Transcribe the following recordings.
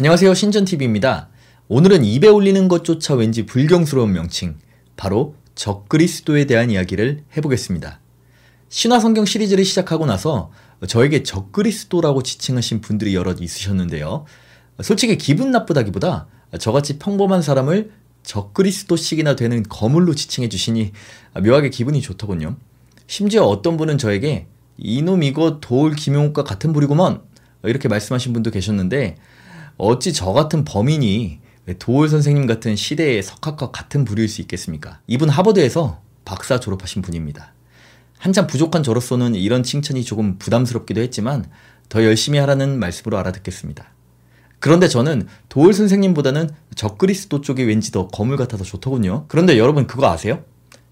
안녕하세요. 신전TV입니다. 오늘은 입에 올리는 것조차 왠지 불경스러운 명칭, 바로 적그리스도에 대한 이야기를 해보겠습니다. 신화성경 시리즈를 시작하고 나서 저에게 적그리스도라고 지칭하신 분들이 여럿 있으셨는데요. 솔직히 기분 나쁘다기보다 저같이 평범한 사람을 적그리스도식이나 되는 거물로 지칭해 주시니 묘하게 기분이 좋더군요. 심지어 어떤 분은 저에게 이놈 이거 도울 김용욱과 같은 부리구먼 이렇게 말씀하신 분도 계셨는데 어찌 저 같은 범인이 도울 선생님 같은 시대의 석학과 같은 부류일 수 있겠습니까? 이분 하버드에서 박사 졸업하신 분입니다. 한참 부족한 저로서는 이런 칭찬이 조금 부담스럽기도 했지만 더 열심히 하라는 말씀으로 알아듣겠습니다. 그런데 저는 도울 선생님보다는 적그리스도 쪽이 왠지 더 거물 같아서 좋더군요. 그런데 여러분 그거 아세요?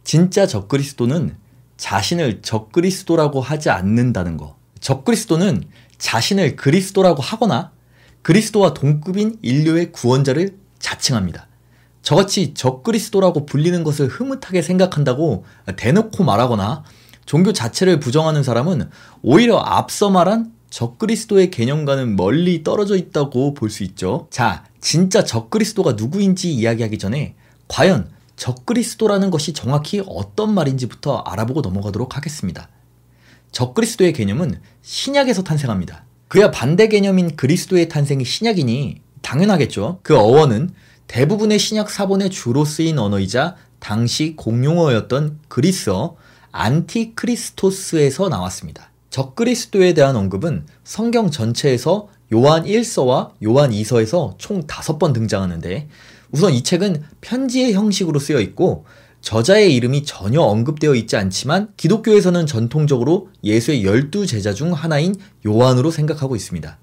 진짜 적그리스도는 자신을 적그리스도라고 하지 않는다는 거. 적그리스도는 자신을 그리스도라고 하거나 그리스도와 동급인 인류의 구원자를 자칭합니다. 저같이 적그리스도라고 불리는 것을 흐뭇하게 생각한다고 대놓고 말하거나 종교 자체를 부정하는 사람은 오히려 앞서 말한 적그리스도의 개념과는 멀리 떨어져 있다고 볼 수 있죠. 자, 진짜 적그리스도가 누구인지 이야기하기 전에 과연 적그리스도라는 것이 정확히 어떤 말인지부터 알아보고 넘어가도록 하겠습니다. 적그리스도의 개념은 신약에서 탄생합니다. 그야 반대 개념인 그리스도의 탄생이 신약이니 당연하겠죠. 그 어원은 대부분의 신약 사본에 주로 쓰인 언어이자 당시 공용어였던 그리스어 안티크리스토스에서 나왔습니다. 적그리스도에 대한 언급은 성경 전체에서 요한 1서와 요한 2서에서 총 5번 등장하는데 우선 이 책은 편지의 형식으로 쓰여 있고 저자의 이름이 전혀 언급되어 있지 않지만 기독교에서는 전통적으로 예수의 열두 제자 중 하나인 요한으로 생각하고 있습니다.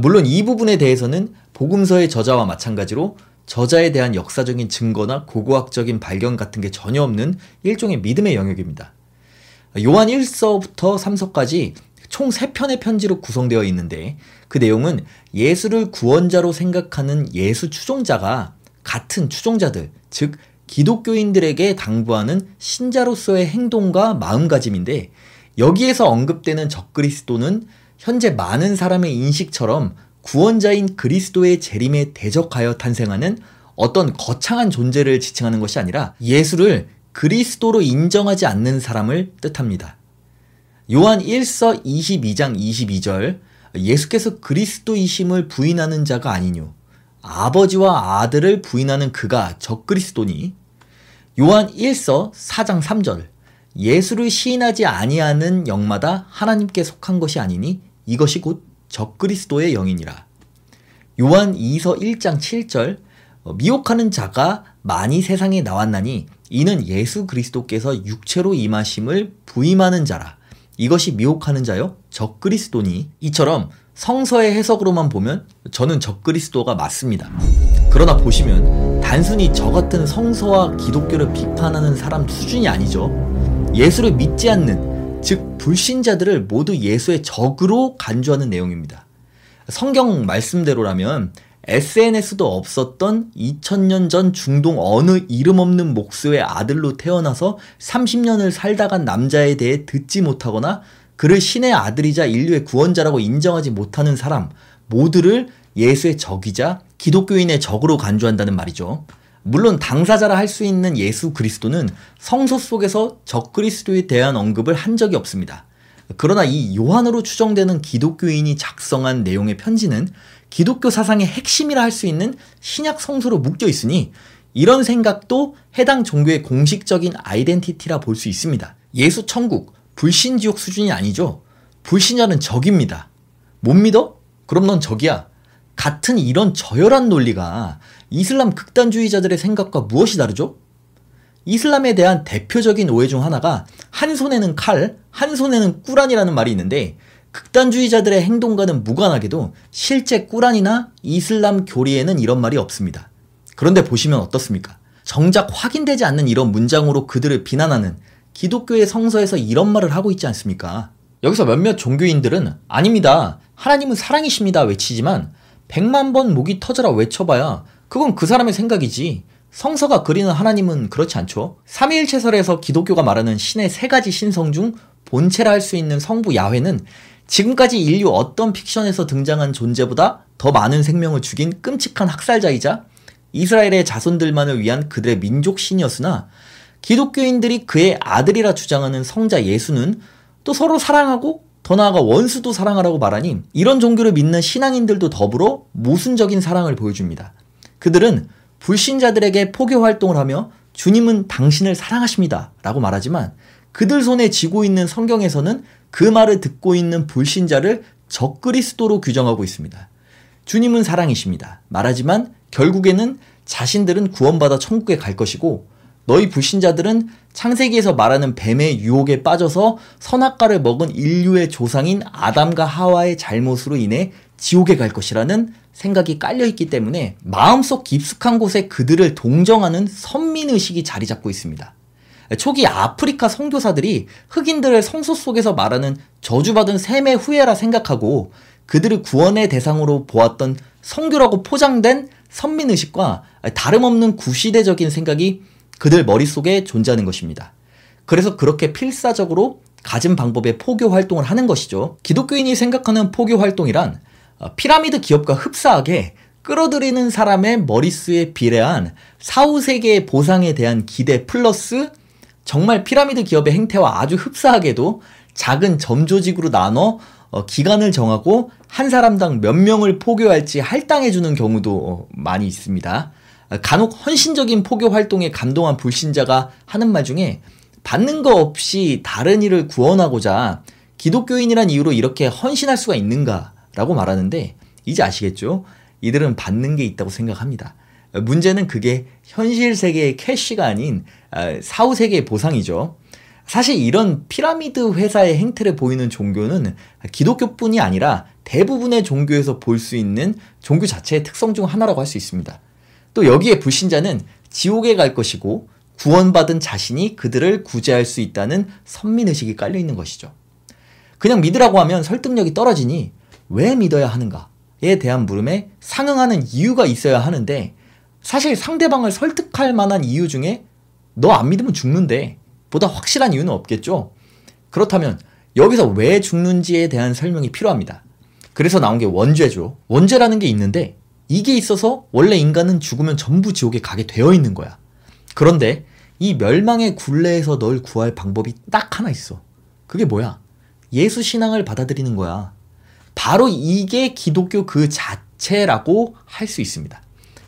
물론 이 부분에 대해서는 복음서의 저자와 마찬가지로 저자에 대한 역사적인 증거나 고고학적인 발견 같은 게 전혀 없는 일종의 믿음의 영역입니다. 요한 1서부터 3서까지 총 3편의 편지로 구성되어 있는데 그 내용은 예수를 구원자로 생각하는 예수 추종자가 같은 추종자들, 즉 기독교인들에게 당부하는 신자로서의 행동과 마음가짐인데 여기에서 언급되는 적그리스도는 현재 많은 사람의 인식처럼 구원자인 그리스도의 재림에 대적하여 탄생하는 어떤 거창한 존재를 지칭하는 것이 아니라 예수를 그리스도로 인정하지 않는 사람을 뜻합니다. 요한 1서 22장 22절 예수께서 그리스도이심을 부인하는 자가 아니뇨. 아버지와 아들을 부인하는 그가 적그리스도니 요한 1서 4장 3절 예수를 시인하지 아니하는 영마다 하나님께 속한 것이 아니니 이것이 곧 적그리스도의 영이니라. 요한 2서 1장 7절 미혹하는 자가 많이 세상에 나왔나니 이는 예수 그리스도께서 육체로 임하심을 부임하는 자라. 이것이 미혹하는 자요 적그리스도니 이처럼 성서의 해석으로만 보면 저는 적그리스도가 맞습니다. 그러나 보시면 단순히 저 같은 성서와 기독교를 비판하는 사람 수준이 아니죠. 예수를 믿지 않는, 즉, 불신자들을 모두 예수의 적으로 간주하는 내용입니다. 성경 말씀대로라면 SNS도 없었던 2000년 전 중동 어느 이름 없는 목수의 아들로 태어나서 30년을 살다 간 남자에 대해 듣지 못하거나 그를 신의 아들이자 인류의 구원자라고 인정하지 못하는 사람 모두를 예수의 적이자 기독교인의 적으로 간주한다는 말이죠. 물론 당사자라 할 수 있는 예수 그리스도는 성서 속에서 적 그리스도에 대한 언급을 한 적이 없습니다. 그러나 이 요한으로 추정되는 기독교인이 작성한 내용의 편지는 기독교 사상의 핵심이라 할 수 있는 신약 성서로 묶여 있으니 이런 생각도 해당 종교의 공식적인 아이덴티티라 볼 수 있습니다. 예수 천국, 불신 지옥 수준이 아니죠. 불신자는 적입니다. 못 믿어? 그럼 넌 적이야. 같은 이런 저열한 논리가 이슬람 극단주의자들의 생각과 무엇이 다르죠? 이슬람에 대한 대표적인 오해 중 하나가 한 손에는 칼, 한 손에는 꾸란이라는 말이 있는데 극단주의자들의 행동과는 무관하게도 실제 꾸란이나 이슬람 교리에는 이런 말이 없습니다. 그런데 보시면 어떻습니까? 정작 확인되지 않는 이런 문장으로 그들을 비난하는 기독교의 성서에서 이런 말을 하고 있지 않습니까? 여기서 몇몇 종교인들은 아닙니다. 하나님은 사랑이십니다. 외치지만 100만 번 목이 터져라 외쳐봐야 그건 그 사람의 생각이지. 성서가 그리는 하나님은 그렇지 않죠. 삼위일체설에서 기독교가 말하는 신의 세 가지 신성 중 본체라 할 수 있는 성부 야훼는 지금까지 인류 어떤 픽션에서 등장한 존재보다 더 많은 생명을 죽인 끔찍한 학살자이자 이스라엘의 자손들만을 위한 그들의 민족 신이었으나 기독교인들이 그의 아들이라 주장하는 성자 예수는 또 서로 사랑하고 더 나아가 원수도 사랑하라고 말하니 이런 종교를 믿는 신앙인들도 더불어 모순적인 사랑을 보여줍니다. 그들은 불신자들에게 포교 활동을 하며 주님은 당신을 사랑하십니다. 라고 말하지만 그들 손에 쥐고 있는 성경에서는 그 말을 듣고 있는 불신자를 적그리스도로 규정하고 있습니다. 주님은 사랑이십니다. 말하지만 결국에는 자신들은 구원받아 천국에 갈 것이고 너희 불신자들은 창세기에서 말하는 뱀의 유혹에 빠져서 선악과를 먹은 인류의 조상인 아담과 하와의 잘못으로 인해 지옥에 갈 것이라는 생각이 깔려 있기 때문에 마음속 깊숙한 곳에 그들을 동정하는 선민의식이 자리 잡고 있습니다. 초기 아프리카 선교사들이 흑인들을 성소 속에서 말하는 저주받은 셈의 후예라 생각하고 그들을 구원의 대상으로 보았던 성교라고 포장된 선민의식과 다름없는 구시대적인 생각이 그들 머릿속에 존재하는 것입니다. 그래서 그렇게 필사적으로 가진 방법의 포교 활동을 하는 것이죠. 기독교인이 생각하는 포교 활동이란 어, 피라미드 기업과 흡사하게 끌어들이는 사람의 머릿수에 비례한 사후 세계의 보상에 대한 기대 플러스 정말 피라미드 기업의 행태와 아주 흡사하게도 작은 점조직으로 나눠 어, 기간을 정하고 한 사람당 몇 명을 포교할지 할당해주는 경우도 어, 많이 있습니다. 간혹 헌신적인 포교 활동에 감동한 불신자가 하는 말 중에 받는 거 없이 다른 이를 구원하고자 기독교인이란 이유로 이렇게 헌신할 수가 있는가라고 말하는데 이제 아시겠죠? 이들은 받는 게 있다고 생각합니다. 문제는 그게 현실 세계의 캐시가 아닌 아, 사후 세계의 보상이죠. 사실 이런 피라미드 회사의 행태를 보이는 종교는 기독교뿐이 아니라 대부분의 종교에서 볼 수 있는 종교 자체의 특성 중 하나라고 할 수 있습니다. 또 여기에 불신자는 지옥에 갈 것이고 구원받은 자신이 그들을 구제할 수 있다는 선민의식이 깔려 있는 것이죠. 그냥 믿으라고 하면 설득력이 떨어지니 왜 믿어야 하는가에 대한 물음에 상응하는 이유가 있어야 하는데 사실 상대방을 설득할 만한 이유 중에 너 안 믿으면 죽는데 보다 확실한 이유는 없겠죠? 그렇다면 여기서 왜 죽는지에 대한 설명이 필요합니다. 그래서 나온 게 원죄죠. 원죄라는 게 있는데 이게 있어서 원래 인간은 죽으면 전부 지옥에 가게 되어 있는 거야. 그런데 이 멸망의 굴레에서 널 구할 방법이 딱 하나 있어. 그게 뭐야? 예수 신앙을 받아들이는 거야. 바로 이게 기독교 그 자체라고 할 수 있습니다.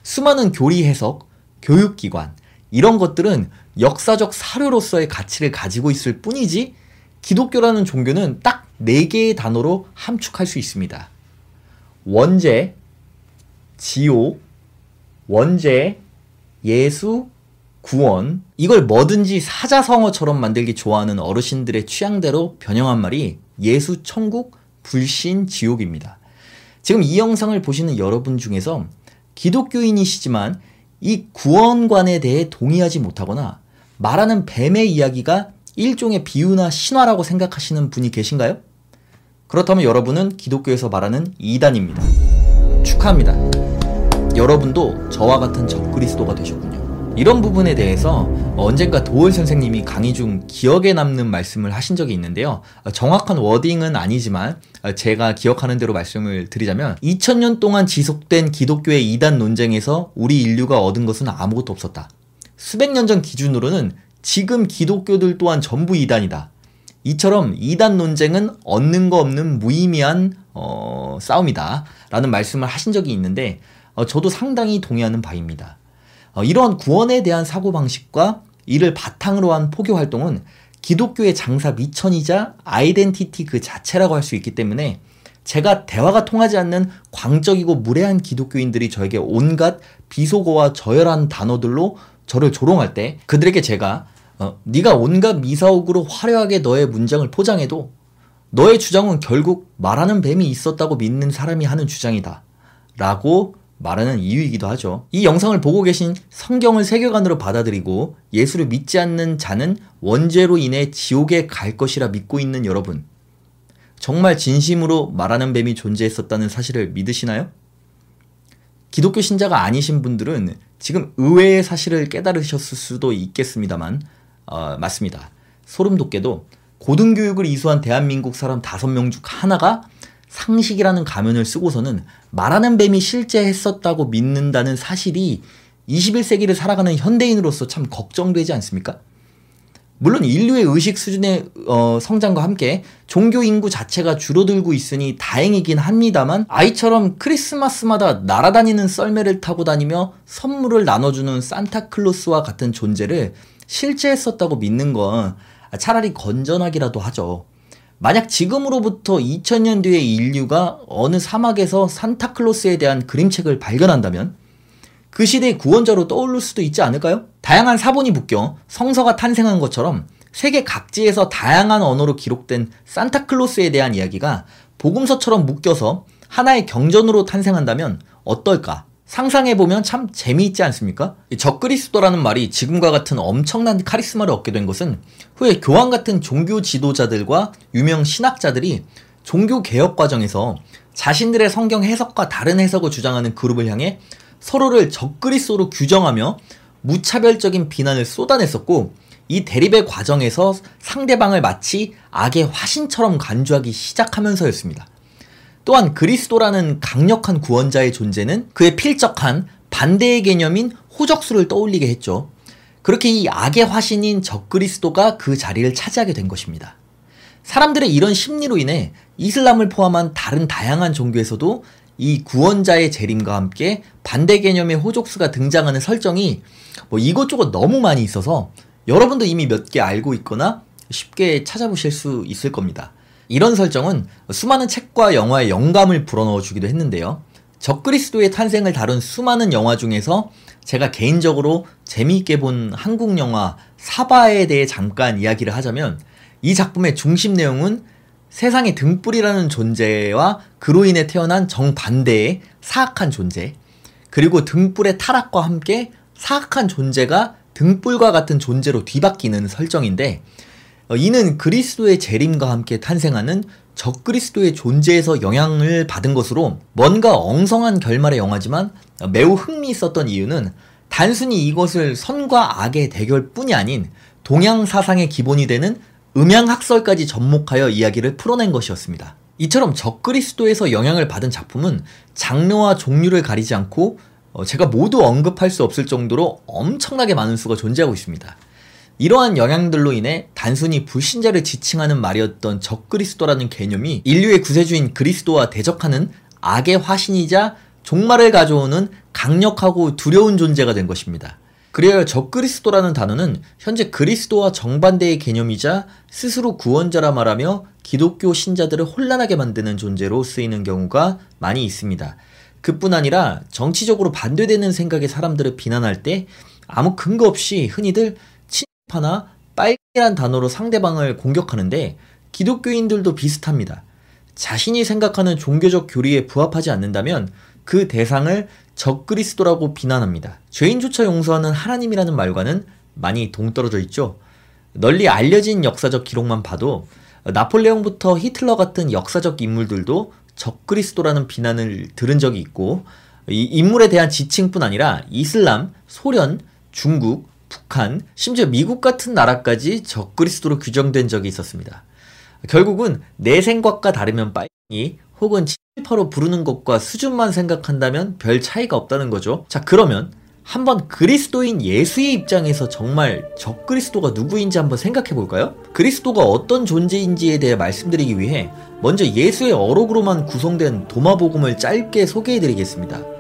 수많은 교리 해석, 교육기관, 이런 것들은 역사적 사료로서의 가치를 가지고 있을 뿐이지 기독교라는 종교는 딱 네 개의 단어로 함축할 수 있습니다. 원죄, 지옥, 원죄, 예수, 구원 이걸 뭐든지 사자성어처럼 만들기 좋아하는 어르신들의 취향대로 변형한 말이 예수, 천국, 불신, 지옥입니다. 지금 이 영상을 보시는 여러분 중에서 기독교인이시지만 이 구원관에 대해 동의하지 못하거나 말하는 뱀의 이야기가 일종의 비유나 신화라고 생각하시는 분이 계신가요? 그렇다면 여러분은 기독교에서 말하는 이단입니다. 축하합니다. 여러분도 저와 같은 적그리스도가 되셨군요. 이런 부분에 대해서 언젠가 도월 선생님이 강의 중 기억에 남는 말씀을 하신 적이 있는데요. 정확한 워딩은 아니지만 제가 기억하는 대로 말씀을 드리자면 2000년 동안 지속된 기독교의 이단 논쟁에서 우리 인류가 얻은 것은 아무것도 없었다. 수백 년 전 기준으로는 지금 기독교들 또한 전부 이단이다. 이처럼 이단 논쟁은 얻는 거 없는 무의미한 어, 싸움이다. 라는 말씀을 하신 적이 있는데 어, 저도 상당히 동의하는 바입니다. 어, 이러한 구원에 대한 사고 방식과 이를 바탕으로 한 포교 활동은 기독교의 장사 미천이자 아이덴티티 그 자체라고 할 수 있기 때문에 제가 대화가 통하지 않는 광적이고 무례한 기독교인들이 저에게 온갖 비속어와 저열한 단어들로 저를 조롱할 때 그들에게 제가 어, 네가 온갖 미사옥으로 화려하게 너의 문장을 포장해도 너의 주장은 결국 말하는 뱀이 있었다고 믿는 사람이 하는 주장이다. 라고 말하는 이유이기도 하죠. 이 영상을 보고 계신 성경을 세계관으로 받아들이고 예수를 믿지 않는 자는 원죄로 인해 지옥에 갈 것이라 믿고 있는 여러분. 정말 진심으로 말하는 뱀이 존재했었다는 사실을 믿으시나요? 기독교 신자가 아니신 분들은 지금 의외의 사실을 깨달으셨을 수도 있겠습니다만, 어, 맞습니다. 소름 돋게도 고등교육을 이수한 대한민국 사람 5명 중 하나가 상식이라는 가면을 쓰고서는 말하는 뱀이 실제 했었다고 믿는다는 사실이 21세기를 살아가는 현대인으로서 참 걱정되지 않습니까? 물론 인류의 의식 수준의 어, 성장과 함께 종교 인구 자체가 줄어들고 있으니 다행이긴 합니다만 아이처럼 크리스마스마다 날아다니는 썰매를 타고 다니며 선물을 나눠주는 산타클로스와 같은 존재를 실제 했었다고 믿는 건 차라리 건전하기라도 하죠. 만약 지금으로부터 2000년 뒤의 인류가 어느 사막에서 산타클로스에 대한 그림책을 발견한다면 그 시대의 구원자로 떠오를 수도 있지 않을까요? 다양한 사본이 묶여 성서가 탄생한 것처럼 세계 각지에서 다양한 언어로 기록된 산타클로스에 대한 이야기가 복음서처럼 묶여서 하나의 경전으로 탄생한다면 어떨까? 상상해보면 참 재미있지 않습니까? 적그리스도라는 말이 지금과 같은 엄청난 카리스마를 얻게 된 것은 후에 교황 같은 종교 지도자들과 유명 신학자들이 종교 개혁 과정에서 자신들의 성경 해석과 다른 해석을 주장하는 그룹을 향해 서로를 적그리스도로 규정하며 무차별적인 비난을 쏟아냈었고 이 대립의 과정에서 상대방을 마치 악의 화신처럼 간주하기 시작하면서였습니다. 또한 그리스도라는 강력한 구원자의 존재는 그의 필적한 반대의 개념인 호적수를 떠올리게 했죠. 그렇게 이 악의 화신인 적그리스도가 그 자리를 차지하게 된 것입니다. 사람들의 이런 심리로 인해 이슬람을 포함한 다른 다양한 종교에서도 이 구원자의 재림과 함께 반대 개념의 호족수가 등장하는 설정이 뭐 이것저것 너무 많이 있어서 여러분도 이미 몇 개 알고 있거나 쉽게 찾아보실 수 있을 겁니다. 이런 설정은 수많은 책과 영화에 영감을 불어넣어 주기도 했는데요. 적그리스도의 탄생을 다룬 수많은 영화 중에서 제가 개인적으로 재미있게 본 한국 영화 사바에 대해 잠깐 이야기를 하자면 이 작품의 중심 내용은 세상의 등불이라는 존재와 그로 인해 태어난 정반대의 사악한 존재, 그리고 등불의 타락과 함께 사악한 존재가 등불과 같은 존재로 뒤바뀌는 설정인데, 어, 이는 그리스도의 재림과 함께 탄생하는 적그리스도의 존재에서 영향을 받은 것으로 뭔가 엉성한 결말의 영화지만 매우 흥미 있었던 이유는 단순히 이것을 선과 악의 대결뿐이 아닌 동양 사상의 기본이 되는 음양학설까지 접목하여 이야기를 풀어낸 것이었습니다. 이처럼 적그리스도에서 영향을 받은 작품은 장르와 종류를 가리지 않고 어, 제가 모두 언급할 수 없을 정도로 엄청나게 많은 수가 존재하고 있습니다. 이러한 영향들로 인해 단순히 불신자를 지칭하는 말이었던 적그리스도라는 개념이 인류의 구세주인 그리스도와 대적하는 악의 화신이자 종말을 가져오는 강력하고 두려운 존재가 된 것입니다. 그래야 적그리스도라는 단어는 현재 그리스도와 정반대의 개념이자 스스로 구원자라 말하며 기독교 신자들을 혼란하게 만드는 존재로 쓰이는 경우가 많이 있습니다. 그뿐 아니라 정치적으로 반대되는 생각의 사람들을 비난할 때 아무 근거 없이 흔히들 친 파나 빨개란 단어로 상대방을 공격하는데 기독교인들도 비슷합니다. 자신이 생각하는 종교적 교리에 부합하지 않는다면 그 대상을 적그리스도라고 비난합니다. 죄인조차 용서하는 하나님이라는 말과는 많이 동떨어져 있죠. 널리 알려진 역사적 기록만 봐도 나폴레옹부터 히틀러 같은 역사적 인물들도 적그리스도라는 비난을 들은 적이 있고 이 인물에 대한 지칭뿐 아니라 이슬람, 소련, 중국, 북한, 심지어 미국 같은 나라까지 적그리스도로 규정된 적이 있었습니다. 결국은 내 생각과 다르면 빨리 혹은 칠파로 부르는 것과 수준만 생각한다면 별 차이가 없다는 거죠. 자, 그러면 한번 그리스도인 예수의 입장에서 정말 적그리스도가 누구인지 한번 생각해 볼까요? 그리스도가 어떤 존재인지에 대해 말씀드리기 위해 먼저 예수의 어록으로만 구성된 도마복음을 짧게 소개해 드리겠습니다.